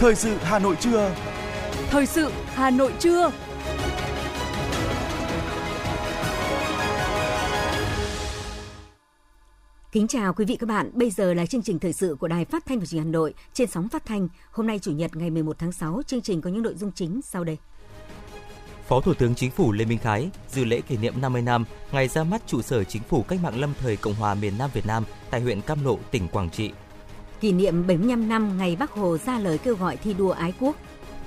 Thời sự Hà Nội trưa. Thời sự Hà Nội trưa. Kính chào quý vị các bạn. Bây giờ là chương trình thời sự của Đài Phát thanh và Truyền hình Hà Nội trên sóng phát thanh. Hôm nay chủ nhật ngày 11 tháng 6, chương trình có những nội dung chính sau đây. Phó Thủ tướng Chính phủ Lê Minh Khái dự lễ kỷ niệm 50 năm ngày ra mắt trụ sở Chính phủ Cách mạng Lâm thời Cộng hòa miền Nam Việt Nam tại huyện Cam Lộ, tỉnh Quảng Trị. Kỷ niệm 75 năm ngày Bác Hồ ra lời kêu gọi thi đua ái quốc.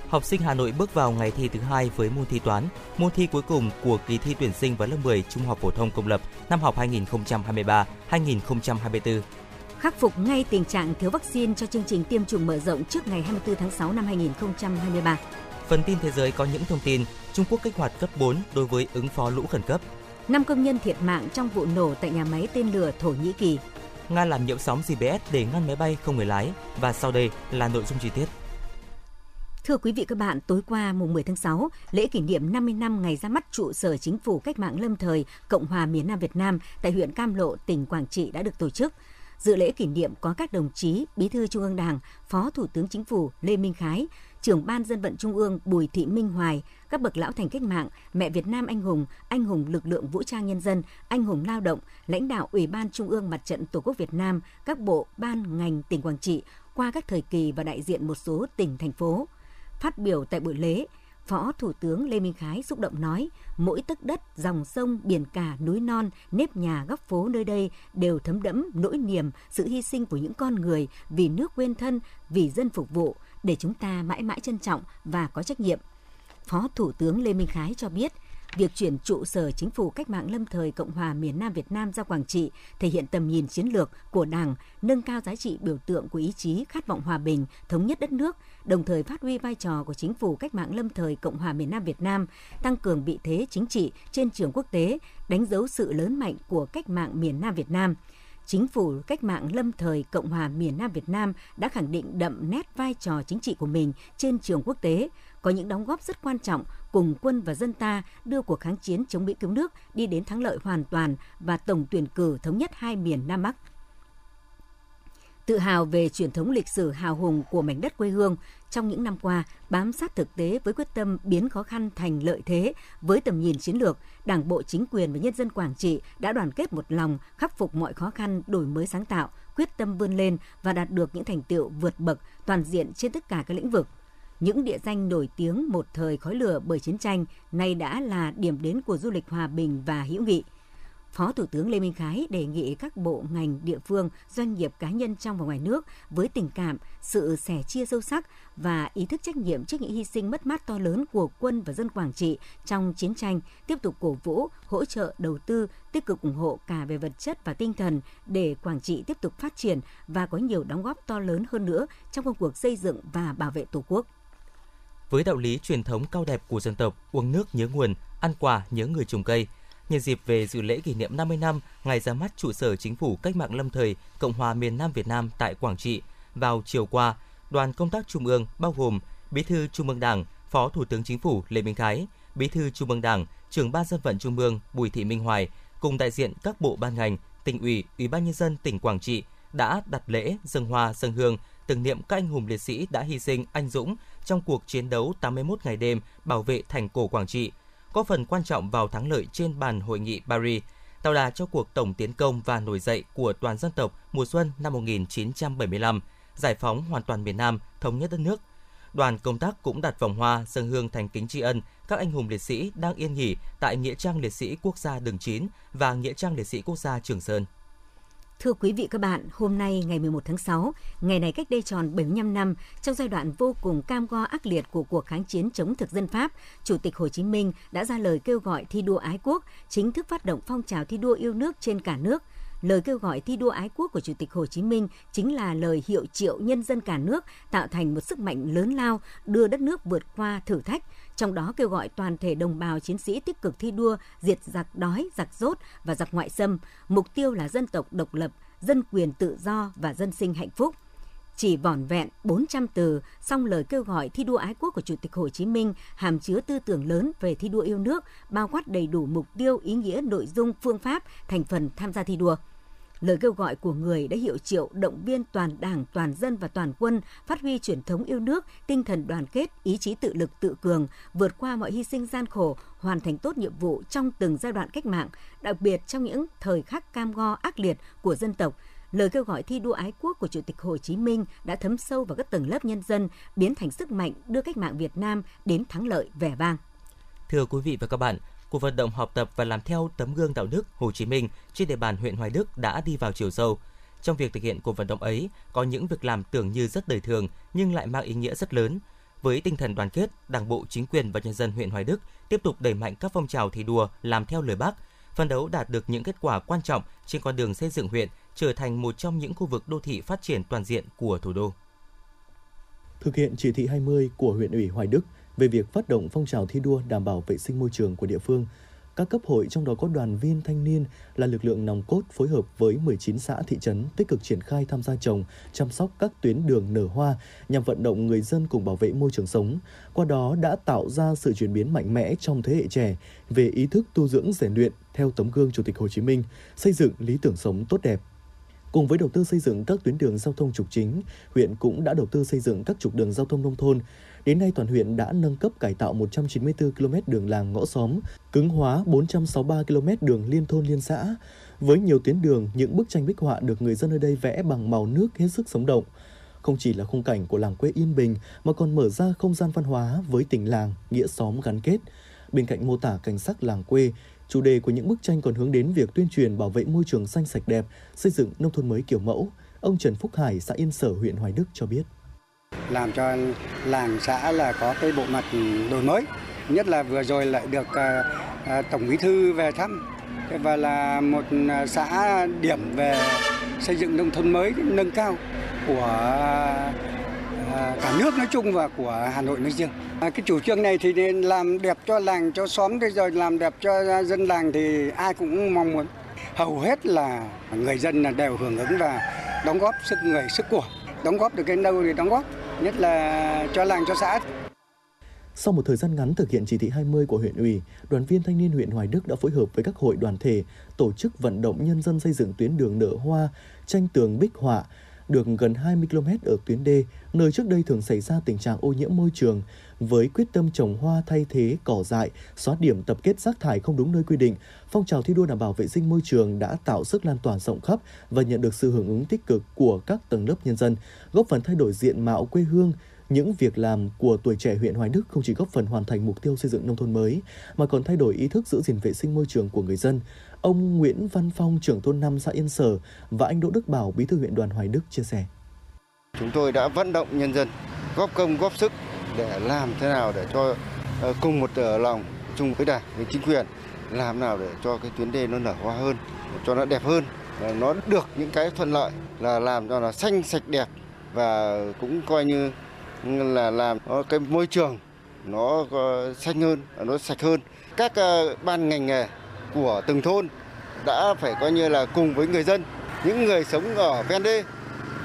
Học sinh Hà Nội bước vào ngày thi thứ hai với môn thi toán, môn thi cuối cùng của kỳ thi tuyển sinh vào lớp 10 Trung học phổ thông công lập năm học 2023-2024 khắc phục ngay tình trạng thiếu vaccine cho chương trình tiêm chủng mở rộng trước ngày 24 tháng 6 năm 2023. Phần tin thế giới có những thông tin Trung Quốc kích hoạt cấp 4 đối với ứng phó lũ khẩn cấp. Năm công nhân thiệt mạng trong vụ nổ tại nhà máy tên lửa Thổ Nhĩ Kỳ. Nga làm nhiễu sóng GPS để ngăn máy bay không người lái và sau đây là nội dung chi tiết. Thưa quý vị các bạn, tối qua mùng 10 tháng 6, lễ kỷ niệm 50 năm ngày ra mắt trụ sở chính phủ cách mạng lâm thời Cộng hòa miền Nam Việt Nam tại huyện Cam Lộ, tỉnh Quảng Trị đã được tổ chức. Dự lễ kỷ niệm có các đồng chí Bí thư Trung ương Đảng, Phó Thủ tướng Chính phủ Lê Minh Khái, trưởng ban dân vận Trung ương Bùi Thị Minh Hoài, các bậc lão thành cách mạng, mẹ Việt Nam anh hùng, anh hùng lực lượng vũ trang nhân dân, anh hùng lao động, lãnh đạo Ủy ban Trung ương Mặt trận Tổ quốc Việt Nam, các bộ, ban, ngành tỉnh Quảng Trị qua các thời kỳ và đại diện một số tỉnh, thành phố. Phát biểu tại buổi lễ, Phó Thủ tướng Lê Minh Khái xúc động nói, mỗi tấc đất, dòng sông, biển cả, núi non, nếp nhà, góc phố nơi đây đều thấm đẫm nỗi niềm, sự hy sinh của những con người vì nước quên thân, vì dân phục vụ, để chúng ta mãi mãi trân trọng và có trách nhiệm. Phó Thủ tướng Lê Minh Khái cho biết, việc chuyển trụ sở chính phủ cách mạng lâm thời Cộng hòa miền Nam Việt Nam ra Quảng Trị thể hiện tầm nhìn chiến lược của Đảng, nâng cao giá trị biểu tượng của ý chí khát vọng hòa bình, thống nhất đất nước, đồng thời phát huy vai trò của chính phủ cách mạng lâm thời Cộng hòa miền Nam Việt Nam, tăng cường vị thế chính trị trên trường quốc tế, đánh dấu sự lớn mạnh của cách mạng miền Nam Việt Nam – Chính phủ cách mạng lâm thời Cộng hòa miền Nam Việt Nam đã khẳng định đậm nét vai trò chính trị của mình trên trường quốc tế, có những đóng góp rất quan trọng cùng quân và dân ta đưa cuộc kháng chiến chống Mỹ cứu nước đi đến thắng lợi hoàn toàn và tổng tuyển cử thống nhất hai miền Nam Bắc. Tự hào về truyền thống lịch sử hào hùng của mảnh đất quê hương, trong những năm qua, bám sát thực tế với quyết tâm biến khó khăn thành lợi thế, với tầm nhìn chiến lược, Đảng bộ chính quyền và nhân dân Quảng Trị đã đoàn kết một lòng, khắc phục mọi khó khăn, đổi mới sáng tạo, quyết tâm vươn lên và đạt được những thành tựu vượt bậc toàn diện trên tất cả các lĩnh vực. Những địa danh nổi tiếng một thời khói lửa bởi chiến tranh nay đã là điểm đến của du lịch hòa bình và hữu nghị. Phó Thủ tướng Lê Minh Khái đề nghị các bộ ngành địa phương, doanh nghiệp cá nhân trong và ngoài nước với tình cảm, sự sẻ chia sâu sắc và ý thức trách nhiệm trước những hy sinh mất mát to lớn của quân và dân Quảng Trị trong chiến tranh, tiếp tục cổ vũ, hỗ trợ đầu tư, tích cực ủng hộ cả về vật chất và tinh thần để Quảng Trị tiếp tục phát triển và có nhiều đóng góp to lớn hơn nữa trong công cuộc xây dựng và bảo vệ Tổ quốc. Với đạo lý truyền thống cao đẹp của dân tộc, uống nước nhớ nguồn, ăn quả nhớ người trồng cây – nhân dịp về dự lễ kỷ niệm 50 năm ngày ra mắt trụ sở chính phủ cách mạng lâm thời Cộng hòa miền Nam Việt Nam tại Quảng Trị vào chiều qua, đoàn công tác Trung ương bao gồm Bí thư Trung ương Đảng, Phó Thủ tướng Chính phủ Lê Minh Khái, Bí thư Trung ương Đảng, Trưởng ban dân vận Trung ương Bùi Thị Minh Hoài cùng đại diện các bộ ban ngành, tỉnh ủy, ủy ban nhân dân tỉnh Quảng Trị đã đặt lễ dâng hoa dâng hương tưởng niệm các anh hùng liệt sĩ đã hy sinh anh dũng trong cuộc chiến đấu 81 ngày đêm bảo vệ thành cổ Quảng Trị – có phần quan trọng vào thắng lợi trên bàn hội nghị Paris, tạo đà cho cuộc tổng tiến công và nổi dậy của toàn dân tộc mùa xuân năm 1975, giải phóng hoàn toàn miền Nam, thống nhất đất nước. Đoàn công tác cũng đặt vòng hoa dâng hương thành kính tri ân các anh hùng liệt sĩ đang yên nghỉ tại Nghĩa trang liệt sĩ quốc gia Đường Chín và Nghĩa trang liệt sĩ quốc gia Trường Sơn. Thưa quý vị các bạn, hôm nay ngày 11 tháng 6, ngày này cách đây tròn 75 năm, trong giai đoạn vô cùng cam go ác liệt của cuộc kháng chiến chống thực dân Pháp, Chủ tịch Hồ Chí Minh đã ra lời kêu gọi thi đua ái quốc, chính thức phát động phong trào thi đua yêu nước trên cả nước. Lời kêu gọi thi đua ái quốc của Chủ tịch Hồ Chí Minh chính là lời hiệu triệu nhân dân cả nước tạo thành một sức mạnh lớn lao đưa đất nước vượt qua thử thách, trong đó kêu gọi toàn thể đồng bào chiến sĩ tích cực thi đua diệt giặc đói, giặc rốt và giặc ngoại xâm, mục tiêu là dân tộc độc lập, dân quyền tự do và dân sinh hạnh phúc. Chỉ vỏn vẹn 400 từ, song lời kêu gọi thi đua ái quốc của Chủ tịch Hồ Chí Minh hàm chứa tư tưởng lớn về thi đua yêu nước, bao quát đầy đủ mục tiêu, ý nghĩa, nội dung, phương pháp, thành phần tham gia thi đua Lời kêu gọi của người đã hiệu triệu động viên toàn đảng, toàn dân và toàn quân phát huy truyền thống yêu nước, tinh thần đoàn kết, ý chí tự lực tự cường, vượt qua mọi hy sinh gian khổ, hoàn thành tốt nhiệm vụ trong từng giai đoạn cách mạng, đặc biệt trong những thời khắc cam go ác liệt của dân tộc, lời kêu gọi thi đua ái quốc của Chủ tịch Hồ Chí Minh đã thấm sâu vào các tầng lớp nhân dân, biến thành sức mạnh đưa cách mạng Việt Nam đến thắng lợi vẻ vang. Thưa quý vị và các bạn, cuộc vận động học tập và làm theo tấm gương đạo đức Hồ Chí Minh trên địa bàn huyện Hoài Đức đã đi vào chiều sâu. Trong việc thực hiện cuộc vận động ấy, có những việc làm tưởng như rất đời thường nhưng lại mang ý nghĩa rất lớn. Với tinh thần đoàn kết, Đảng bộ, chính quyền và nhân dân huyện Hoài Đức tiếp tục đẩy mạnh các phong trào thi đua làm theo lời Bác, phân đấu đạt được những kết quả quan trọng trên con đường xây dựng huyện trở thành một trong những khu vực đô thị phát triển toàn diện của thủ đô. Thực hiện chỉ thị 20 của huyện ủy Hoài Đức về việc phát động phong trào thi đua đảm bảo vệ sinh môi trường của địa phương, các cấp hội trong đó có đoàn viên thanh niên là lực lượng nòng cốt phối hợp với 19 xã thị trấn tích cực triển khai tham gia trồng, chăm sóc các tuyến đường nở hoa nhằm vận động người dân cùng bảo vệ môi trường sống. Qua đó đã tạo ra sự chuyển biến mạnh mẽ trong thế hệ trẻ về ý thức tu dưỡng rèn luyện theo tấm gương Chủ tịch Hồ Chí Minh, xây dựng lý tưởng sống tốt đẹp. Cùng với đầu tư xây dựng các tuyến đường giao thông trục chính, huyện cũng đã đầu tư xây dựng các trục đường giao thông nông thôn. Đến nay toàn huyện đã nâng cấp cải tạo 194 km đường làng ngõ xóm, cứng hóa 463 km đường liên thôn liên xã. Với nhiều tuyến đường, những bức tranh bích họa được người dân ở đây vẽ bằng màu nước hết sức sống động. Không chỉ là khung cảnh của làng quê yên bình mà còn mở ra không gian văn hóa với tình làng, nghĩa xóm gắn kết. Bên cạnh mô tả cảnh sắc làng quê, Chủ đề của những bức tranh còn hướng đến việc tuyên truyền bảo vệ môi trường xanh sạch đẹp, xây dựng nông thôn mới kiểu mẫu. Ông Trần Phúc Hải, xã Yên Sở, huyện Hoài Đức cho biết. Làm cho làng xã là có cái bộ mặt đổi mới. Nhất là vừa rồi lại được uh, Tổng Bí Thư về thăm và là một à, xã điểm về xây dựng nông thôn mới nâng cao của cả nước nói chung và của Hà Nội nói riêng. Cái chủ trương này thì nên làm đẹp cho làng, cho xóm rồi làm đẹp cho dân làng thì ai cũng mong muốn. Hầu hết là người dân đều hưởng ứng và đóng góp sức người, sức của. Đóng góp được cái đâu thì đóng góp, nhất là cho làng, cho xã. Sau một thời gian ngắn thực hiện chỉ thị 20 của huyện ủy, đoàn viên thanh niên huyện Hoài Đức đã phối hợp với các hội đoàn thể tổ chức vận động nhân dân xây dựng tuyến đường nở hoa, tranh tường bích họa, được gần 20 km ở tuyến đê, nơi trước đây thường xảy ra tình trạng ô nhiễm môi trường, với quyết tâm trồng hoa thay thế cỏ dại, xóa điểm tập kết rác thải không đúng nơi quy định, phong trào thi đua đảm bảo vệ sinh môi trường đã tạo sức lan tỏa rộng khắp và nhận được sự hưởng ứng tích cực của các tầng lớp nhân dân, góp phần thay đổi diện mạo quê hương, những việc làm của tuổi trẻ huyện Hoài Đức không chỉ góp phần hoàn thành mục tiêu xây dựng nông thôn mới, mà còn thay đổi ý thức giữ gìn vệ sinh môi trường của người dân. Ông Nguyễn Văn Phong, trưởng thôn 5 xã Yên Sở và anh Đỗ Đức Bảo, bí thư huyện đoàn Hoài Đức chia sẻ. Chúng tôi đã vận động nhân dân góp công góp sức để làm thế nào để cho ờ, cùng một ờ, lòng chung với đảng, với chính quyền, làm nào để cho cái tuyến đê nó nở hoa hơn, cho nó đẹp hơn nó được những cái thuận lợi là làm cho nó xanh sạch đẹp và cũng coi như là làm cái môi trường nó ờ, xanh hơn, nó sạch hơn. Các ban ngành nghề của từng thôn đã phải coi như là cùng với người dân, những người sống ở ven đê,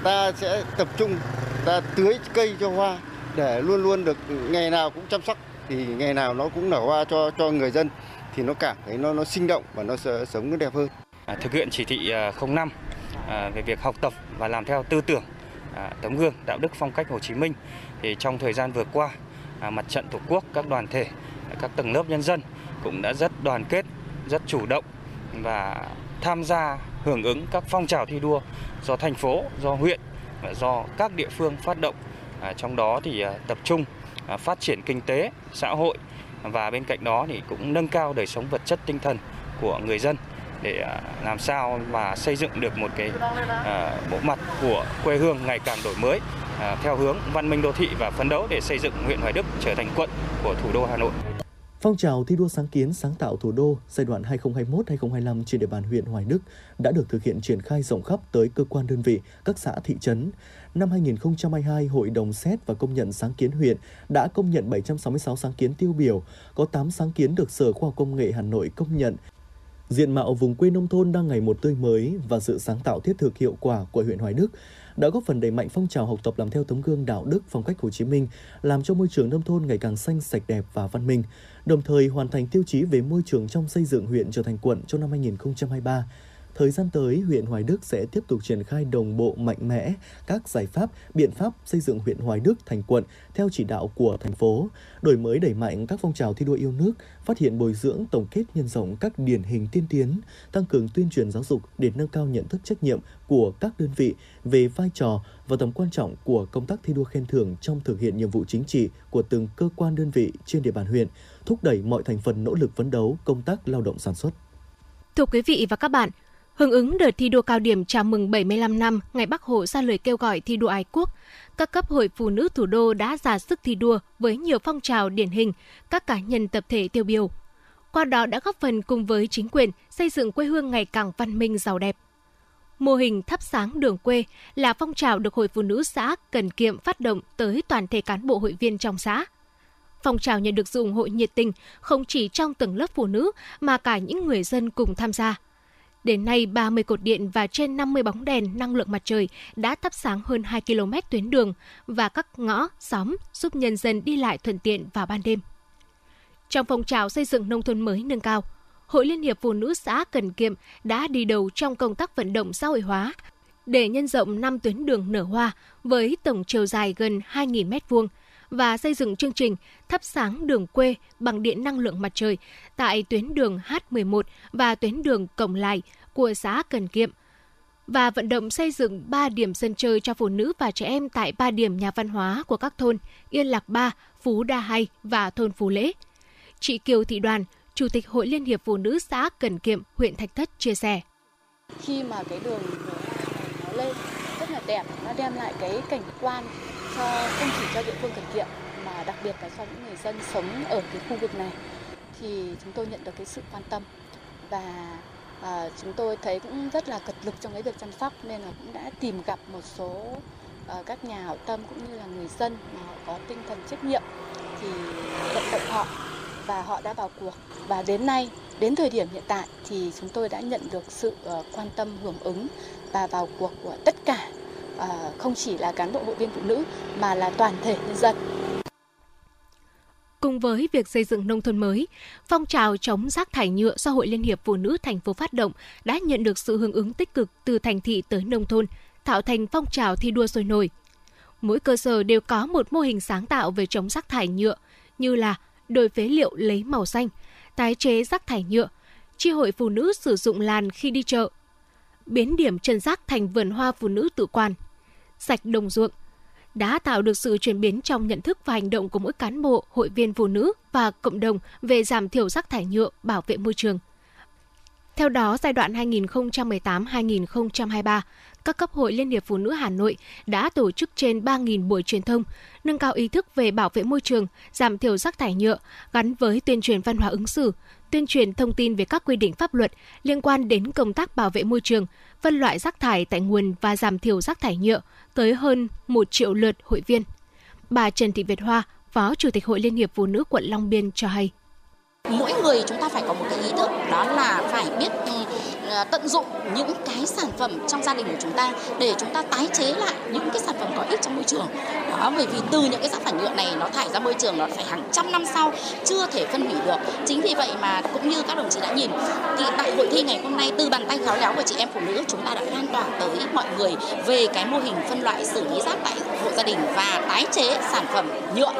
ta sẽ tập trung, ta tưới cây cho hoa để luôn luôn được ngày nào cũng chăm sóc thì ngày nào nó cũng nở hoa cho cho người dân thì nó cảm thấy nó nó sinh động và nó sống nó đẹp hơn. À, thực hiện chỉ thị à, 05 à, về việc học tập và làm theo tư tưởng à, tấm gương đạo đức phong cách Hồ Chí Minh thì trong thời gian vừa qua à, mặt trận tổ quốc các đoàn thể các tầng lớp nhân dân cũng đã rất đoàn kết rất chủ động và tham gia hưởng ứng các phong trào thi đua do thành phố do huyện và do các địa phương phát động À, trong đó thì à, tập trung à, phát triển kinh tế, xã hội và bên cạnh đó thì cũng nâng cao đời sống vật chất tinh thần của người dân để à, làm sao mà xây dựng được một cái à, bộ mặt của quê hương ngày càng đổi mới à, theo hướng văn minh đô thị và phấn đấu để xây dựng huyện Hoài Đức trở thành quận của thủ đô Hà Nội. Phong trào thi đua sáng kiến sáng tạo thủ đô giai đoạn 2021-2025 trên địa bàn huyện Hoài Đức đã được thực hiện triển khai rộng khắp tới cơ quan đơn vị, các xã thị trấn. Năm 2022, Hội đồng xét và công nhận sáng kiến huyện đã công nhận 766 sáng kiến tiêu biểu, có 8 sáng kiến được Sở Khoa học Công nghệ Hà Nội công nhận. Diện mạo vùng quê nông thôn đang ngày một tươi mới và sự sáng tạo thiết thực hiệu quả của huyện Hoài Đức đã góp phần đẩy mạnh phong trào học tập làm theo tấm gương đạo đức phong cách Hồ Chí Minh, làm cho môi trường nông thôn ngày càng xanh sạch đẹp và văn minh, đồng thời hoàn thành tiêu chí về môi trường trong xây dựng huyện trở thành quận trong năm 2023 Thời gian tới, huyện Hoài Đức sẽ tiếp tục triển khai đồng bộ mạnh mẽ các giải pháp, biện pháp xây dựng huyện Hoài Đức thành quận theo chỉ đạo của thành phố, đổi mới đẩy mạnh các phong trào thi đua yêu nước, phát hiện bồi dưỡng tổng kết nhân rộng các điển hình tiên tiến, tăng cường tuyên truyền giáo dục để nâng cao nhận thức trách nhiệm của các đơn vị về vai trò và tầm quan trọng của công tác thi đua khen thưởng trong thực hiện nhiệm vụ chính trị của từng cơ quan đơn vị trên địa bàn huyện, thúc đẩy mọi thành phần nỗ lực phấn đấu công tác lao động sản xuất. Thưa quý vị và các bạn, Hưởng ứng đợt thi đua cao điểm chào mừng 75 năm ngày Bắc Hồ ra lời kêu gọi thi đua ái quốc, các cấp hội phụ nữ thủ đô đã ra sức thi đua với nhiều phong trào điển hình, các cá nhân tập thể tiêu biểu. Qua đó đã góp phần cùng với chính quyền xây dựng quê hương ngày càng văn minh giàu đẹp. Mô hình thắp sáng đường quê là phong trào được Hội Phụ nữ xã Cần Kiệm phát động tới toàn thể cán bộ hội viên trong xã. Phong trào nhận được sự ủng hộ nhiệt tình không chỉ trong tầng lớp phụ nữ mà cả những người dân cùng tham gia – Đến nay, 30 cột điện và trên 50 bóng đèn năng lượng mặt trời đã thắp sáng hơn 2 km tuyến đường và các ngõ, xóm giúp nhân dân đi lại thuận tiện vào ban đêm. Trong phong trào xây dựng nông thôn mới nâng cao, Hội Liên hiệp Phụ nữ xã Cần Kiệm đã đi đầu trong công tác vận động xã hội hóa để nhân rộng 5 tuyến đường nở hoa với tổng chiều dài gần 2.000 m2 và xây dựng chương trình thắp sáng đường quê bằng điện năng lượng mặt trời tại tuyến đường H11 và tuyến đường Cổng Lại của xã Cần Kiệm và vận động xây dựng 3 điểm sân chơi cho phụ nữ và trẻ em tại 3 điểm nhà văn hóa của các thôn Yên Lạc 3, Phú Đa Hay và thôn Phú Lễ. Chị Kiều Thị Đoàn, Chủ tịch Hội Liên hiệp Phụ nữ xã Cần Kiệm, huyện Thạch Thất chia sẻ. Khi mà cái đường nó lên rất là đẹp, nó đem lại cái cảnh quan cho không chỉ cho địa phương Cần Kiệm mà đặc biệt là cho những người dân sống ở cái khu vực này. Thì chúng tôi nhận được cái sự quan tâm và à, chúng tôi thấy cũng rất là cật lực trong cái việc chăm sóc nên là cũng đã tìm gặp một số à, các nhà hảo tâm cũng như là người dân mà họ có tinh thần trách nhiệm thì vận động họ và họ đã vào cuộc. Và đến nay đến thời điểm hiện tại thì chúng tôi đã nhận được sự uh, quan tâm hưởng ứng và vào cuộc của tất cả À, không chỉ là cán bộ hội viên phụ nữ mà là toàn thể nhân dân. Cùng với việc xây dựng nông thôn mới, phong trào chống rác thải nhựa do Hội Liên hiệp Phụ nữ thành phố phát động đã nhận được sự hưởng ứng tích cực từ thành thị tới nông thôn, tạo thành phong trào thi đua sôi nổi. Mỗi cơ sở đều có một mô hình sáng tạo về chống rác thải nhựa như là đổi phế liệu lấy màu xanh, tái chế rác thải nhựa, chi hội phụ nữ sử dụng làn khi đi chợ, biến điểm chân rác thành vườn hoa phụ nữ tự quản. – sạch đồng ruộng đã tạo được sự chuyển biến trong nhận thức và hành động của mỗi cán bộ, hội viên phụ nữ và cộng đồng về giảm thiểu rác thải nhựa, bảo vệ môi trường. Theo đó, giai đoạn 2018-2023, các cấp hội Liên hiệp Phụ nữ Hà Nội đã tổ chức trên 3.000 buổi truyền thông, nâng cao ý thức về bảo vệ môi trường, giảm thiểu rác thải nhựa, gắn với tuyên truyền văn hóa ứng xử, tuyên truyền thông tin về các quy định pháp luật liên quan đến công tác bảo vệ môi trường, phân loại rác thải tại nguồn và giảm thiểu rác thải nhựa tới hơn 1 triệu lượt hội viên. Bà Trần Thị Việt Hoa, Phó Chủ tịch Hội Liên hiệp Phụ nữ quận Long Biên cho hay. Mỗi người chúng ta phải có một cái ý thức, đó là phải biết ừ, ờ, tận dụng những cái sản phẩm trong gia đình của chúng ta để chúng ta tái chế lại những cái sản phẩm có ích trong môi trường. Đó, bởi vì từ những cái rác thải nhựa này nó thải ra môi trường nó phải hàng trăm năm sau chưa thể phân hủy được. Chính vì vậy mà cũng như các đồng chí đã nhìn, thì tại hội thi ngày hôm nay, từ bàn tay khéo léo của chị em phụ nữ, chúng ta đã lan tỏa tới mọi người về cái mô hình phân loại xử lý rác tại hộ gia đình và tái chế sản phẩm nhựa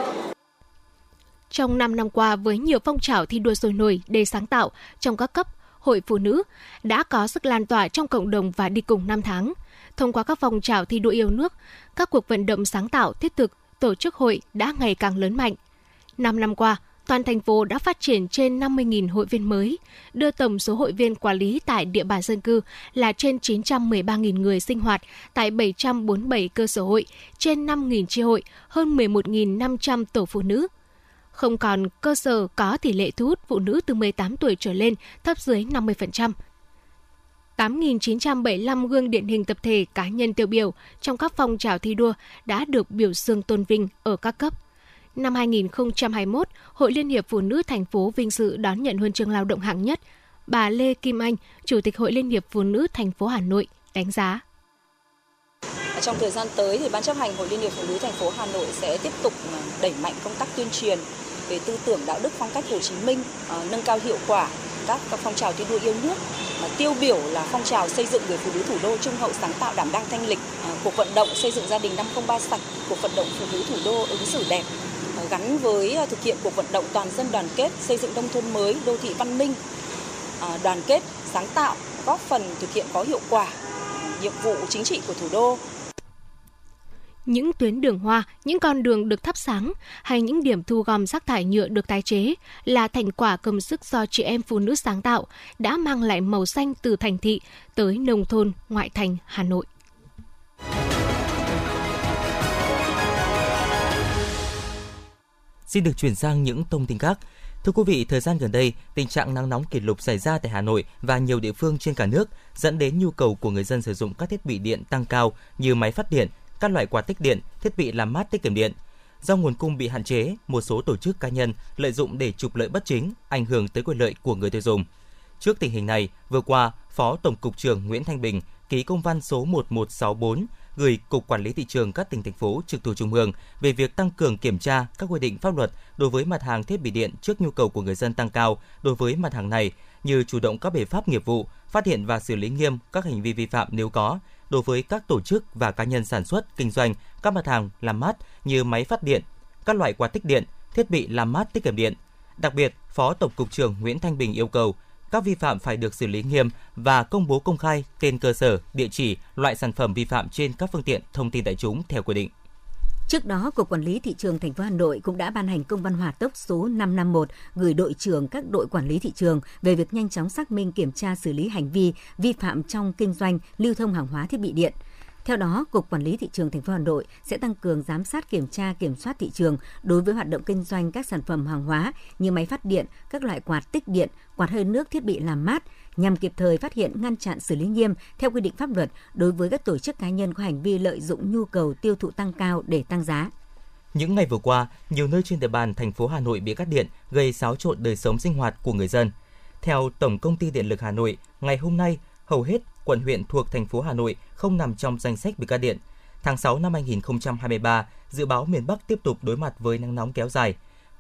trong 5 năm qua, với nhiều phong trào thi đua sôi nổi đầy sáng tạo trong các cấp, hội phụ nữ đã có sức lan tỏa trong cộng đồng và đi cùng năm tháng. Thông qua các phong trào thi đua yêu nước, các cuộc vận động sáng tạo thiết thực, tổ chức hội đã ngày càng lớn mạnh. 5 năm qua, toàn thành phố đã phát triển trên 50.000 hội viên mới, đưa tổng số hội viên quản lý tại địa bàn dân cư là trên 913.000 người sinh hoạt tại 747 cơ sở hội, trên 5.000 chi hội, hơn 11.500 tổ phụ nữ, không còn cơ sở có tỷ lệ thu hút phụ nữ từ 18 tuổi trở lên thấp dưới 50%. 8.975 gương điển hình tập thể cá nhân tiêu biểu trong các phong trào thi đua đã được biểu dương tôn vinh ở các cấp. Năm 2021, Hội Liên hiệp Phụ nữ thành phố vinh dự đón nhận huân chương lao động hạng nhất. Bà Lê Kim Anh, Chủ tịch Hội Liên hiệp Phụ nữ thành phố Hà Nội đánh giá. Trong thời gian tới thì Ban chấp hành Hội Liên hiệp Phụ nữ thành phố Hà Nội sẽ tiếp tục đẩy mạnh công tác tuyên truyền về tư tưởng đạo đức phong cách Hồ Chí Minh, uh, nâng cao hiệu quả các, các phong trào thi đua yêu nước. Mà tiêu biểu là phong trào xây dựng người phụ nữ thủ đô trung hậu sáng tạo đảm đang thanh lịch, ờ, cuộc vận động xây dựng gia đình 503 sạch, cuộc vận động phụ nữ thủ đô ứng xử đẹp ờ, gắn với thực hiện cuộc vận động toàn dân đoàn kết xây dựng nông thôn mới, đô thị văn minh, đoàn kết, sáng tạo, góp phần thực hiện có hiệu quả nhiệm vụ chính trị của thủ đô những tuyến đường hoa, những con đường được thắp sáng hay những điểm thu gom rác thải nhựa được tái chế là thành quả công sức do chị em phụ nữ sáng tạo đã mang lại màu xanh từ thành thị tới nông thôn, ngoại thành Hà Nội. Xin được chuyển sang những thông tin khác. Thưa quý vị, thời gian gần đây, tình trạng nắng nóng kỷ lục xảy ra tại Hà Nội và nhiều địa phương trên cả nước dẫn đến nhu cầu của người dân sử dụng các thiết bị điện tăng cao như máy phát điện, các loại quạt tích điện, thiết bị làm mát tiết kiệm điện. Do nguồn cung bị hạn chế, một số tổ chức cá nhân lợi dụng để trục lợi bất chính, ảnh hưởng tới quyền lợi của người tiêu dùng. Trước tình hình này, vừa qua, Phó Tổng cục trưởng Nguyễn Thanh Bình ký công văn số 1164 gửi Cục Quản lý Thị trường các tỉnh, thành phố trực thuộc Trung ương về việc tăng cường kiểm tra các quy định pháp luật đối với mặt hàng thiết bị điện trước nhu cầu của người dân tăng cao đối với mặt hàng này, như chủ động các biện pháp nghiệp vụ, phát hiện và xử lý nghiêm các hành vi vi phạm nếu có, đối với các tổ chức và cá nhân sản xuất, kinh doanh các mặt hàng làm mát như máy phát điện, các loại quạt tích điện, thiết bị làm mát tiết kiệm điện. Đặc biệt, Phó Tổng cục trưởng Nguyễn Thanh Bình yêu cầu các vi phạm phải được xử lý nghiêm và công bố công khai tên cơ sở, địa chỉ, loại sản phẩm vi phạm trên các phương tiện thông tin đại chúng theo quy định. Trước đó, Cục Quản lý Thị trường thành phố Hà Nội cũng đã ban hành công văn hỏa tốc số 551 gửi đội trưởng các đội quản lý thị trường về việc nhanh chóng xác minh kiểm tra xử lý hành vi vi phạm trong kinh doanh lưu thông hàng hóa thiết bị điện. Theo đó, Cục Quản lý thị trường thành phố Hà Nội sẽ tăng cường giám sát kiểm tra kiểm soát thị trường đối với hoạt động kinh doanh các sản phẩm hàng hóa như máy phát điện, các loại quạt tích điện, quạt hơi nước thiết bị làm mát nhằm kịp thời phát hiện ngăn chặn xử lý nghiêm theo quy định pháp luật đối với các tổ chức cá nhân có hành vi lợi dụng nhu cầu tiêu thụ tăng cao để tăng giá. Những ngày vừa qua, nhiều nơi trên địa bàn thành phố Hà Nội bị cắt điện gây xáo trộn đời sống sinh hoạt của người dân. Theo Tổng công ty Điện lực Hà Nội, ngày hôm nay, hầu hết quận huyện thuộc thành phố Hà Nội không nằm trong danh sách bị cắt điện. Tháng 6 năm 2023, dự báo miền Bắc tiếp tục đối mặt với nắng nóng kéo dài.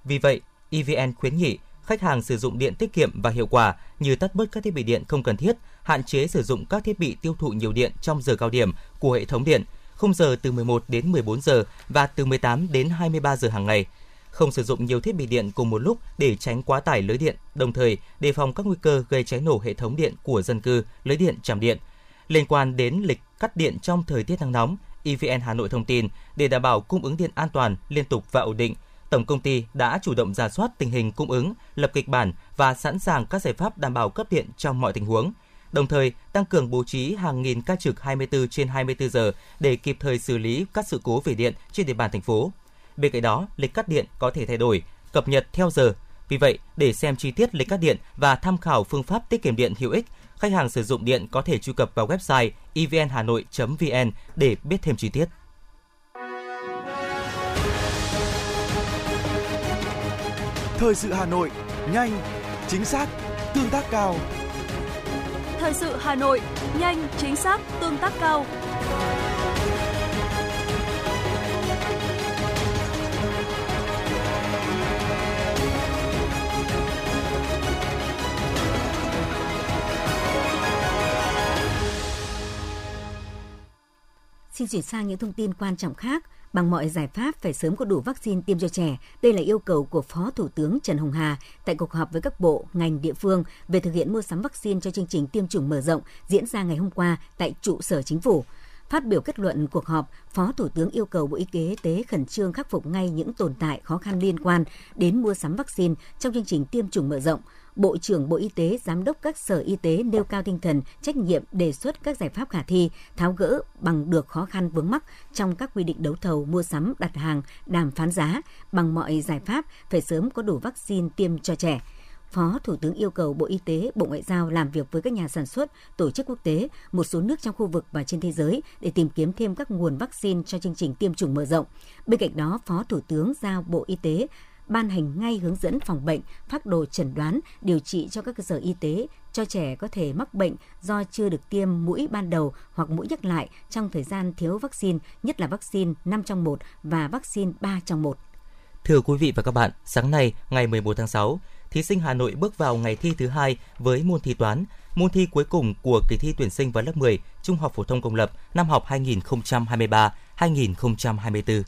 Vì vậy, EVN khuyến nghị khách hàng sử dụng điện tiết kiệm và hiệu quả như tắt bớt các thiết bị điện không cần thiết, hạn chế sử dụng các thiết bị tiêu thụ nhiều điện trong giờ cao điểm của hệ thống điện, khung giờ từ 11 đến 14 giờ và từ 18 đến 23 giờ hàng ngày. Không sử dụng nhiều thiết bị điện cùng một lúc để tránh quá tải lưới điện, đồng thời đề phòng các nguy cơ gây cháy nổ hệ thống điện của dân cư, lưới điện, trạm điện. Liên quan đến lịch cắt điện trong thời tiết nắng nóng, EVN Hà Nội thông tin để đảm bảo cung ứng điện an toàn, liên tục và ổn định, Tổng công ty đã chủ động ra soát tình hình cung ứng, lập kịch bản và sẵn sàng các giải pháp đảm bảo cấp điện trong mọi tình huống. Đồng thời, tăng cường bố trí hàng nghìn ca trực 24 trên 24 giờ để kịp thời xử lý các sự cố về điện trên địa bàn thành phố. Bên cạnh đó, lịch cắt điện có thể thay đổi, cập nhật theo giờ. Vì vậy, để xem chi tiết lịch cắt điện và tham khảo phương pháp tiết kiệm điện hữu ích, khách hàng sử dụng điện có thể truy cập vào website evnhanoi.vn để biết thêm chi tiết. Thời sự Hà Nội, nhanh, chính xác, tương tác cao. Thời sự Hà Nội, nhanh, chính xác, tương tác cao. Xin chuyển sang những thông tin quan trọng khác bằng mọi giải pháp phải sớm có đủ vaccine tiêm cho trẻ. Đây là yêu cầu của Phó Thủ tướng Trần Hồng Hà tại cuộc họp với các bộ, ngành địa phương về thực hiện mua sắm vaccine cho chương trình tiêm chủng mở rộng diễn ra ngày hôm qua tại trụ sở chính phủ. Phát biểu kết luận cuộc họp, Phó Thủ tướng yêu cầu Bộ Y tế khẩn trương khắc phục ngay những tồn tại khó khăn liên quan đến mua sắm vaccine trong chương trình tiêm chủng mở rộng, Bộ trưởng Bộ Y tế, Giám đốc các sở y tế nêu cao tinh thần, trách nhiệm đề xuất các giải pháp khả thi, tháo gỡ bằng được khó khăn vướng mắc trong các quy định đấu thầu, mua sắm, đặt hàng, đàm phán giá, bằng mọi giải pháp phải sớm có đủ vaccine tiêm cho trẻ. Phó Thủ tướng yêu cầu Bộ Y tế, Bộ Ngoại giao làm việc với các nhà sản xuất, tổ chức quốc tế, một số nước trong khu vực và trên thế giới để tìm kiếm thêm các nguồn vaccine cho chương trình tiêm chủng mở rộng. Bên cạnh đó, Phó Thủ tướng giao Bộ Y tế ban hành ngay hướng dẫn phòng bệnh, phác đồ chẩn đoán, điều trị cho các cơ sở y tế cho trẻ có thể mắc bệnh do chưa được tiêm mũi ban đầu hoặc mũi nhắc lại trong thời gian thiếu vaccine, nhất là vaccine 5 trong 1 và vaccine 3 trong 1. Thưa quý vị và các bạn, sáng nay, ngày 11 tháng 6, thí sinh Hà Nội bước vào ngày thi thứ hai với môn thi toán, môn thi cuối cùng của kỳ thi tuyển sinh vào lớp 10 Trung học phổ thông công lập năm học 2023-2024.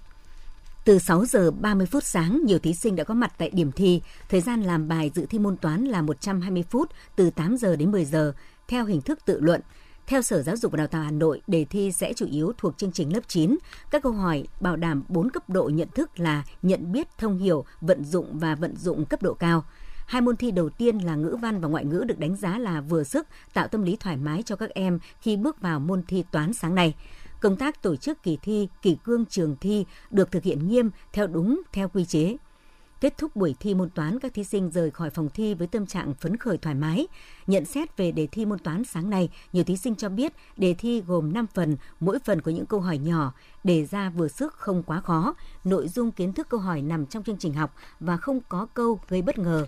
Từ 6 giờ 30 phút sáng, nhiều thí sinh đã có mặt tại điểm thi. Thời gian làm bài dự thi môn toán là 120 phút, từ 8 giờ đến 10 giờ, theo hình thức tự luận. Theo Sở Giáo dục và Đào tạo Hà Nội, đề thi sẽ chủ yếu thuộc chương trình lớp 9. Các câu hỏi bảo đảm 4 cấp độ nhận thức là nhận biết, thông hiểu, vận dụng và vận dụng cấp độ cao. Hai môn thi đầu tiên là ngữ văn và ngoại ngữ được đánh giá là vừa sức, tạo tâm lý thoải mái cho các em khi bước vào môn thi toán sáng nay. Công tác tổ chức kỳ thi, kỳ cương trường thi được thực hiện nghiêm theo đúng theo quy chế. Kết thúc buổi thi môn toán, các thí sinh rời khỏi phòng thi với tâm trạng phấn khởi thoải mái. Nhận xét về đề thi môn toán sáng nay, nhiều thí sinh cho biết đề thi gồm 5 phần, mỗi phần có những câu hỏi nhỏ, đề ra vừa sức không quá khó. Nội dung kiến thức câu hỏi nằm trong chương trình học và không có câu gây bất ngờ.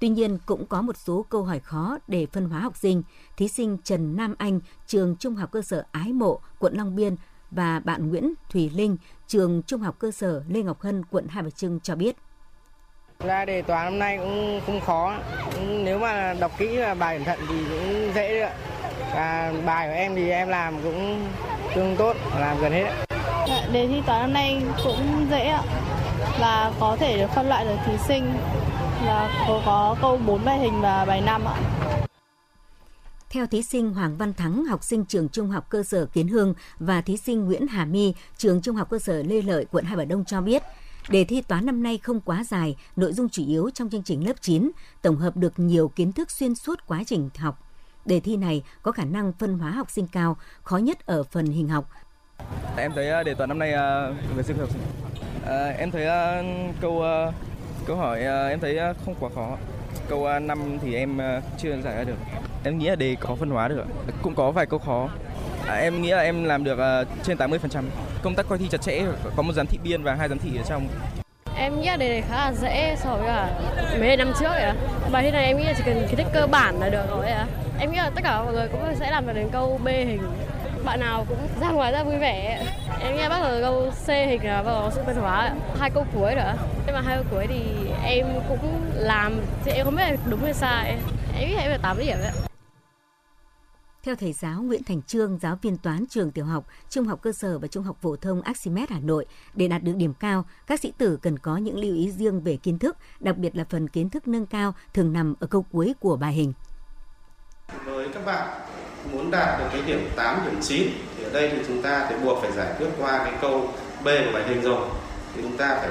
Tuy nhiên, cũng có một số câu hỏi khó để phân hóa học sinh. Thí sinh Trần Nam Anh, trường Trung học cơ sở Ái Mộ, quận Long Biên và bạn Nguyễn Thùy Linh, trường Trung học cơ sở Lê Ngọc Hân, quận Hai Bà Trưng cho biết. Ra đề toán năm nay cũng không khó. Nếu mà đọc kỹ và bài cẩn thận thì cũng dễ ạ. Và bài của em thì em làm cũng tương tốt, làm gần hết. Dạ, đề thi toán năm nay cũng dễ ạ. Và có thể được phân loại được thí sinh là có, có câu 4 bài hình và bài 5 ạ. Theo thí sinh Hoàng Văn Thắng, học sinh trường Trung học cơ sở Kiến Hương và thí sinh Nguyễn Hà My, trường Trung học cơ sở Lê Lợi, quận Hai Bà Đông cho biết, Đề thi toán năm nay không quá dài, nội dung chủ yếu trong chương trình lớp 9, tổng hợp được nhiều kiến thức xuyên suốt quá trình học. Đề thi này có khả năng phân hóa học sinh cao, khó nhất ở phần hình học. Em thấy à, đề toán năm nay à, về sức học sinh. À, em thấy câu câu hỏi à, em thấy à, không quá khó. Câu à, 5 thì em chưa giải ra được. Em nghĩ là đề có phân hóa được. Cũng có vài câu khó. À, em nghĩ là em làm được uh, trên 80%. Công tác coi thi chặt chẽ, có một giám thị biên và hai giám thị ở trong. Em nghĩ là đề này khá là dễ so với cả mấy năm trước ạ. Bài thi này em nghĩ là chỉ cần kiến thức cơ bản là được rồi ạ. Em nghĩ là tất cả mọi người cũng sẽ làm được đến câu B hình. Bạn nào cũng ra ngoài ra vui vẻ. Em nghĩ là bắt đầu câu C hình là bắt đầu sự phân hóa. Hai câu cuối nữa. Nhưng mà hai câu cuối thì em cũng làm thì em không biết là đúng hay sai. Em nghĩ là em phải 8 điểm ạ. Theo thầy giáo Nguyễn Thành Trương, giáo viên toán trường tiểu học, trung học cơ sở và trung học phổ thông Archimedes Hà Nội, để đạt được điểm cao, các sĩ tử cần có những lưu ý riêng về kiến thức, đặc biệt là phần kiến thức nâng cao thường nằm ở câu cuối của bài hình. Với các bạn muốn đạt được cái điểm 8, điểm 9 thì ở đây thì chúng ta phải buộc phải giải quyết qua cái câu B của bài hình rồi. Thì chúng ta phải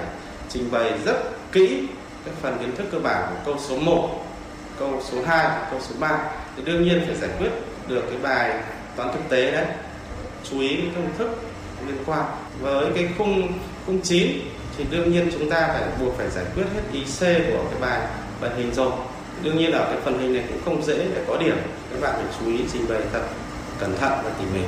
trình bày rất kỹ cái phần kiến thức cơ bản của câu số 1, câu số 2, câu số 3 thì đương nhiên phải giải quyết được cái bài toán thực tế đấy. Chú ý những công thức liên quan. Với cái khung khung 9 thì đương nhiên chúng ta phải buộc phải giải quyết hết ý C của cái bài bài hình rồi. Đương nhiên là cái phần hình này cũng không dễ để có điểm. Các bạn phải chú ý trình bày thật cẩn thận và tỉ mỉ.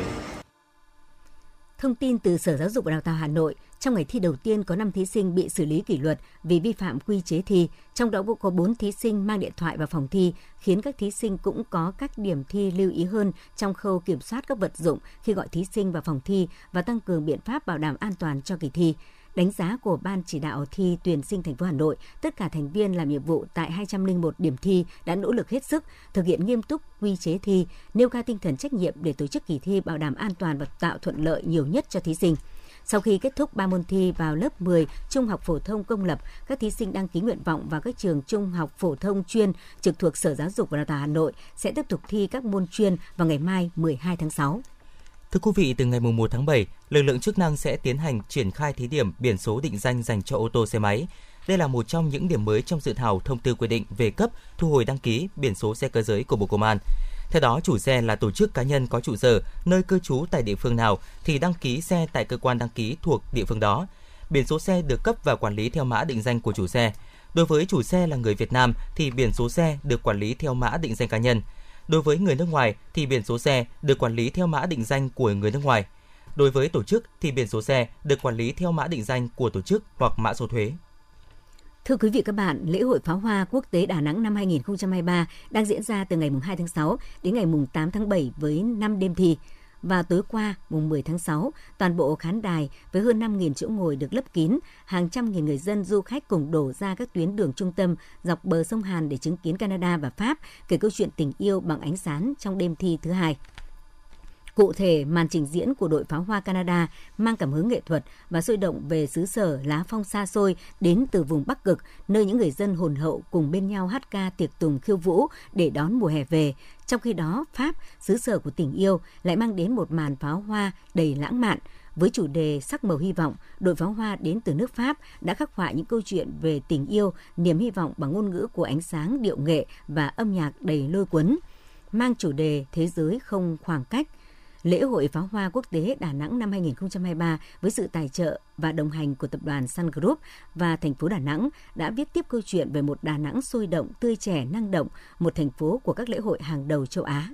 Thông tin từ Sở Giáo dục và Đào tạo Hà Nội, trong ngày thi đầu tiên có 5 thí sinh bị xử lý kỷ luật vì vi phạm quy chế thi, trong đó có 4 thí sinh mang điện thoại vào phòng thi, khiến các thí sinh cũng có các điểm thi lưu ý hơn trong khâu kiểm soát các vật dụng khi gọi thí sinh vào phòng thi và tăng cường biện pháp bảo đảm an toàn cho kỳ thi. Đánh giá của Ban chỉ đạo thi tuyển sinh thành phố Hà Nội, tất cả thành viên làm nhiệm vụ tại 201 điểm thi đã nỗ lực hết sức, thực hiện nghiêm túc quy chế thi, nêu cao tinh thần trách nhiệm để tổ chức kỳ thi bảo đảm an toàn và tạo thuận lợi nhiều nhất cho thí sinh. Sau khi kết thúc 3 môn thi vào lớp 10 trung học phổ thông công lập, các thí sinh đăng ký nguyện vọng vào các trường trung học phổ thông chuyên trực thuộc Sở Giáo dục và Đào tạo Hà Nội sẽ tiếp tục thi các môn chuyên vào ngày mai 12 tháng 6. Thưa quý vị, từ ngày 1 tháng 7, lực lượng chức năng sẽ tiến hành triển khai thí điểm biển số định danh dành cho ô tô xe máy. Đây là một trong những điểm mới trong dự thảo thông tư quy định về cấp thu hồi đăng ký biển số xe cơ giới của Bộ Công an. Theo đó, chủ xe là tổ chức cá nhân có trụ sở, nơi cư trú tại địa phương nào thì đăng ký xe tại cơ quan đăng ký thuộc địa phương đó. Biển số xe được cấp và quản lý theo mã định danh của chủ xe. Đối với chủ xe là người Việt Nam thì biển số xe được quản lý theo mã định danh cá nhân. Đối với người nước ngoài thì biển số xe được quản lý theo mã định danh của người nước ngoài. Đối với tổ chức thì biển số xe được quản lý theo mã định danh của tổ chức hoặc mã số thuế. Thưa quý vị các bạn, lễ hội pháo hoa quốc tế Đà Nẵng năm 2023 đang diễn ra từ ngày 2 tháng 6 đến ngày 8 tháng 7 với 5 đêm thi. Và tối qua, mùng 10 tháng 6, toàn bộ khán đài với hơn 5.000 chỗ ngồi được lấp kín, hàng trăm nghìn người dân du khách cùng đổ ra các tuyến đường trung tâm dọc bờ sông Hàn để chứng kiến Canada và Pháp kể câu chuyện tình yêu bằng ánh sáng trong đêm thi thứ hai. Cụ thể, màn trình diễn của đội pháo hoa Canada mang cảm hứng nghệ thuật và sôi động về xứ sở lá phong xa xôi đến từ vùng Bắc Cực, nơi những người dân hồn hậu cùng bên nhau hát ca tiệc tùng khiêu vũ để đón mùa hè về. Trong khi đó, Pháp, xứ sở của tình yêu, lại mang đến một màn pháo hoa đầy lãng mạn. Với chủ đề Sắc màu hy vọng, đội pháo hoa đến từ nước Pháp đã khắc họa những câu chuyện về tình yêu, niềm hy vọng bằng ngôn ngữ của ánh sáng, điệu nghệ và âm nhạc đầy lôi cuốn. Mang chủ đề Thế giới không khoảng cách, Lễ hội pháo hoa quốc tế Đà Nẵng năm 2023 với sự tài trợ và đồng hành của tập đoàn Sun Group và thành phố Đà Nẵng đã viết tiếp câu chuyện về một Đà Nẵng sôi động, tươi trẻ, năng động, một thành phố của các lễ hội hàng đầu châu Á.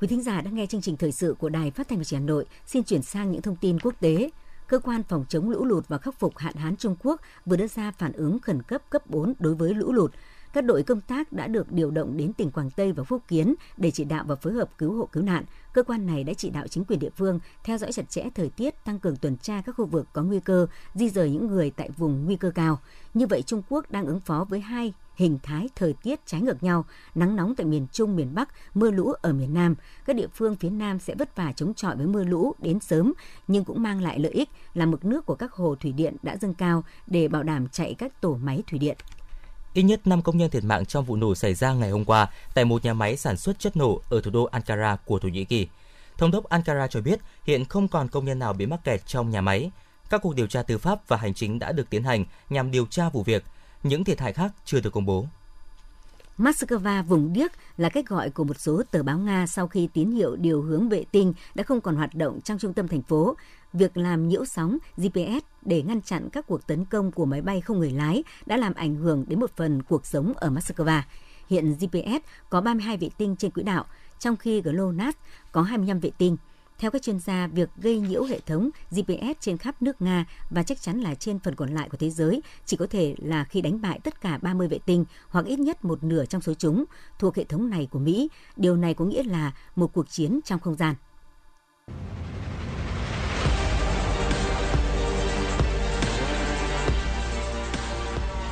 Quý thính giả đang nghe chương trình thời sự của Đài Phát thanh và Truyền hình Hà Nội. Xin chuyển sang những thông tin quốc tế cơ quan phòng chống lũ lụt và khắc phục hạn hán Trung Quốc vừa đưa ra phản ứng khẩn cấp cấp 4 đối với lũ lụt. Các đội công tác đã được điều động đến tỉnh Quảng Tây và Phúc Kiến để chỉ đạo và phối hợp cứu hộ cứu nạn. Cơ quan này đã chỉ đạo chính quyền địa phương theo dõi chặt chẽ thời tiết, tăng cường tuần tra các khu vực có nguy cơ, di rời những người tại vùng nguy cơ cao. Như vậy, Trung Quốc đang ứng phó với hai hình thái thời tiết trái ngược nhau, nắng nóng tại miền Trung, miền Bắc, mưa lũ ở miền Nam. Các địa phương phía Nam sẽ vất vả chống chọi với mưa lũ đến sớm, nhưng cũng mang lại lợi ích là mực nước của các hồ thủy điện đã dâng cao để bảo đảm chạy các tổ máy thủy điện. Ít nhất 5 công nhân thiệt mạng trong vụ nổ xảy ra ngày hôm qua tại một nhà máy sản xuất chất nổ ở thủ đô Ankara của Thổ Nhĩ Kỳ. Thống đốc Ankara cho biết hiện không còn công nhân nào bị mắc kẹt trong nhà máy. Các cuộc điều tra tư pháp và hành chính đã được tiến hành nhằm điều tra vụ việc. Những thiệt hại khác chưa được công bố. Moscow vùng điếc là cách gọi của một số tờ báo Nga sau khi tín hiệu điều hướng vệ tinh đã không còn hoạt động trong trung tâm thành phố. Việc làm nhiễu sóng GPS để ngăn chặn các cuộc tấn công của máy bay không người lái đã làm ảnh hưởng đến một phần cuộc sống ở Moscow. Hiện GPS có 32 vệ tinh trên quỹ đạo, trong khi GLONASS có 25 vệ tinh. Theo các chuyên gia, việc gây nhiễu hệ thống GPS trên khắp nước Nga và chắc chắn là trên phần còn lại của thế giới chỉ có thể là khi đánh bại tất cả 30 vệ tinh hoặc ít nhất một nửa trong số chúng thuộc hệ thống này của Mỹ. Điều này có nghĩa là một cuộc chiến trong không gian.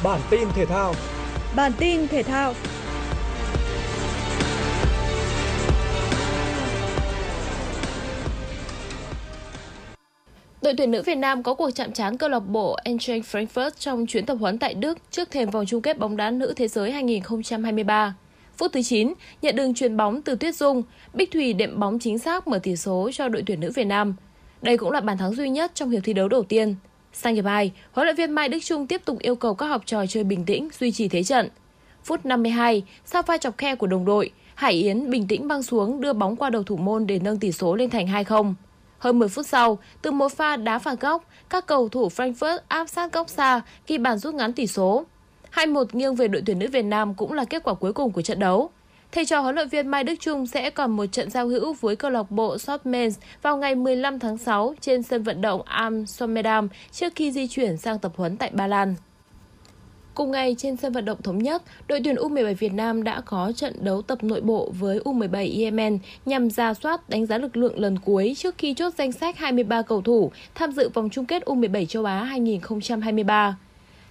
Bản tin thể thao Bản tin thể thao Đội tuyển nữ Việt Nam có cuộc chạm trán câu lạc bộ Eintracht Frankfurt trong chuyến tập huấn tại Đức trước thềm vòng chung kết bóng đá nữ thế giới 2023. Phút thứ 9, nhận đường chuyền bóng từ Tuyết Dung, Bích Thủy đệm bóng chính xác mở tỷ số cho đội tuyển nữ Việt Nam. Đây cũng là bàn thắng duy nhất trong hiệp thi đấu đầu tiên. Sang hiệp 2, huấn luyện viên Mai Đức Trung tiếp tục yêu cầu các học trò chơi bình tĩnh, duy trì thế trận. Phút 52, sau pha chọc khe của đồng đội, Hải Yến bình tĩnh băng xuống đưa bóng qua đầu thủ môn để nâng tỷ số lên thành 2-0. Hơn 10 phút sau, từ một pha đá phạt góc, các cầu thủ Frankfurt áp sát góc xa khi bàn rút ngắn tỷ số. 2-1 nghiêng về đội tuyển nữ Việt Nam cũng là kết quả cuối cùng của trận đấu. Thầy trò huấn luyện viên Mai Đức Trung sẽ còn một trận giao hữu với câu lạc bộ Shotmans vào ngày 15 tháng 6 trên sân vận động Amsterdam trước khi di chuyển sang tập huấn tại Ba Lan. Cùng ngày trên sân vận động thống nhất, đội tuyển U17 Việt Nam đã có trận đấu tập nội bộ với U17 Yemen nhằm ra soát đánh giá lực lượng lần cuối trước khi chốt danh sách 23 cầu thủ tham dự vòng chung kết U17 châu Á 2023.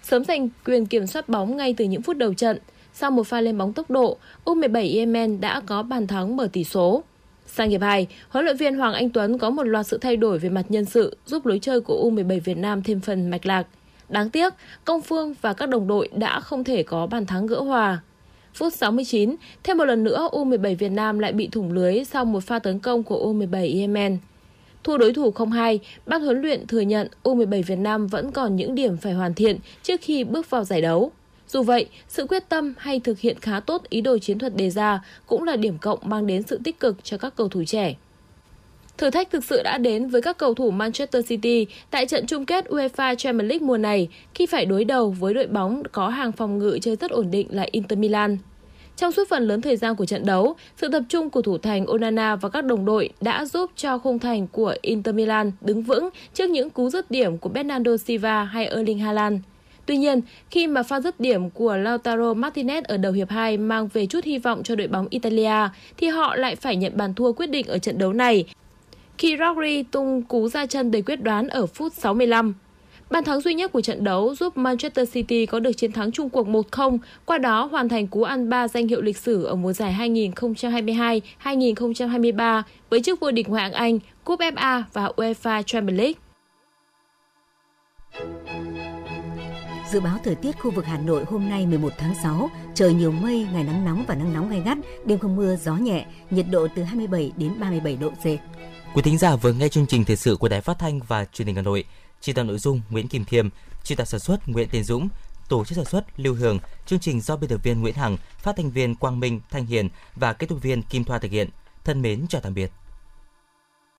Sớm giành quyền kiểm soát bóng ngay từ những phút đầu trận, sau một pha lên bóng tốc độ, U17 Yemen đã có bàn thắng mở tỷ số. Sang hiệp 2, huấn luyện viên Hoàng Anh Tuấn có một loạt sự thay đổi về mặt nhân sự giúp lối chơi của U17 Việt Nam thêm phần mạch lạc. Đáng tiếc, Công Phương và các đồng đội đã không thể có bàn thắng gỡ hòa. Phút 69, thêm một lần nữa U17 Việt Nam lại bị thủng lưới sau một pha tấn công của U17 Yemen. Thua đối thủ 0-2, ban huấn luyện thừa nhận U17 Việt Nam vẫn còn những điểm phải hoàn thiện trước khi bước vào giải đấu. Dù vậy, sự quyết tâm hay thực hiện khá tốt ý đồ chiến thuật đề ra cũng là điểm cộng mang đến sự tích cực cho các cầu thủ trẻ. Thử thách thực sự đã đến với các cầu thủ Manchester City tại trận chung kết UEFA Champions League mùa này khi phải đối đầu với đội bóng có hàng phòng ngự chơi rất ổn định là Inter Milan. Trong suốt phần lớn thời gian của trận đấu, sự tập trung của thủ thành Onana và các đồng đội đã giúp cho khung thành của Inter Milan đứng vững trước những cú dứt điểm của Bernardo Silva hay Erling Haaland. Tuy nhiên, khi mà pha dứt điểm của Lautaro Martinez ở đầu hiệp 2 mang về chút hy vọng cho đội bóng Italia, thì họ lại phải nhận bàn thua quyết định ở trận đấu này. Khi Rodri tung cú ra chân đầy quyết đoán ở phút 65. Bàn thắng duy nhất của trận đấu giúp Manchester City có được chiến thắng chung cuộc 1-0, qua đó hoàn thành cú ăn ba danh hiệu lịch sử ở mùa giải 2022-2023 với chức vô địch Ngoại hạng Anh, Cúp FA và UEFA Champions League. Dự báo thời tiết khu vực Hà Nội hôm nay 11 tháng 6, trời nhiều mây, ngày nắng nóng và nắng nóng gai gắt, đêm không mưa, gió nhẹ, nhiệt độ từ 27 đến 37 độ C. Quý thính giả vừa nghe chương trình thời sự của Đài Phát thanh và Truyền hình Hà Nội. Chỉ đạo nội dung Nguyễn Kim Thiêm, chỉ đạo sản xuất Nguyễn Tiến Dũng, tổ chức sản xuất Lưu Hường, chương trình do biên tập viên Nguyễn Hằng, phát thanh viên Quang Minh, Thanh Hiền và kết thúc viên Kim Thoa thực hiện. Thân mến chào tạm biệt.